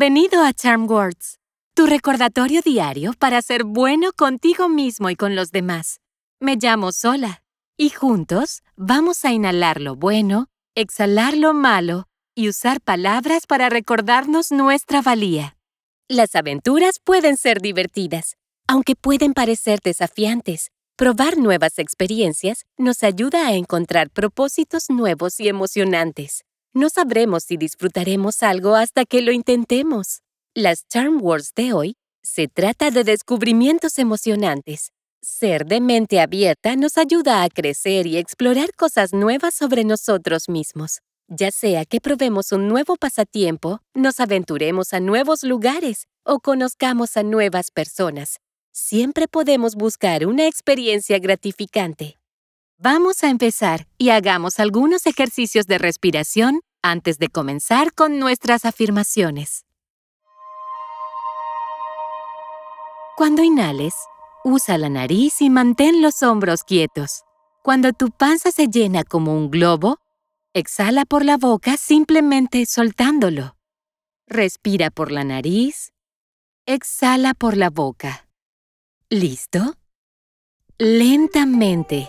Bienvenido a Charm Words, tu recordatorio diario para ser bueno contigo mismo y con los demás. Me llamo Sola y juntos vamos a inhalar lo bueno, exhalar lo malo y usar palabras para recordarnos nuestra valía. Las aventuras pueden ser divertidas, aunque pueden parecer desafiantes. Probar nuevas experiencias nos ayuda a encontrar propósitos nuevos y emocionantes. No sabremos si disfrutaremos algo hasta que lo intentemos. Las Charm Words de hoy se trata de descubrimientos emocionantes. Ser de mente abierta nos ayuda a crecer y explorar cosas nuevas sobre nosotros mismos. Ya sea que probemos un nuevo pasatiempo, nos aventuremos a nuevos lugares o conozcamos a nuevas personas, siempre podemos buscar una experiencia gratificante. Vamos a empezar y hagamos algunos ejercicios de respiración antes de comenzar con nuestras afirmaciones. Cuando inhales, usa la nariz y mantén los hombros quietos. Cuando tu panza se llena como un globo, exhala por la boca simplemente soltándolo. Respira por la nariz, exhala por la boca. ¿Listo? Lentamente,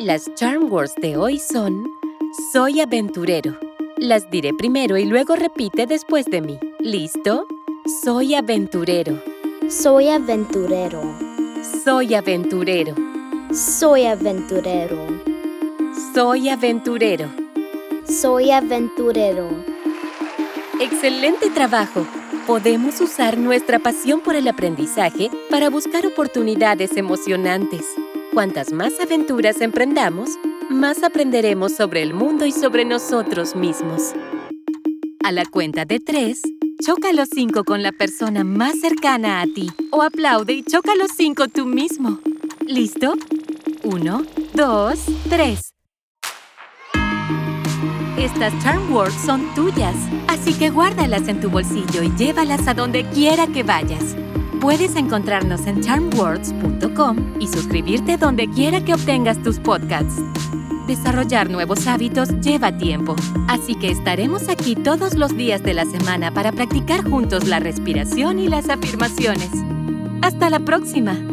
Las charm words de hoy son Soy aventurero. Las diré primero y luego repite después de mí. ¿Listo? Soy aventurero. Soy aventurero. Soy aventurero. Soy aventurero. Soy aventurero. Soy aventurero. Excelente trabajo. Podemos usar nuestra pasión por el aprendizaje para buscar oportunidades emocionantes. Cuantas más aventuras emprendamos, más aprenderemos sobre el mundo y sobre nosotros mismos. A la cuenta de tres, choca los cinco con la persona más cercana a ti o aplaude y choca los cinco tú mismo. ¿Listo? Uno, dos, tres. Estas Charm Words son tuyas, así que guárdalas en tu bolsillo y llévalas a donde quiera que vayas. Puedes encontrarnos en charmwords.com y suscribirte donde quiera que obtengas tus podcasts. Desarrollar nuevos hábitos lleva tiempo, así que estaremos aquí todos los días de la semana para practicar juntos la respiración y las afirmaciones. ¡Hasta la próxima!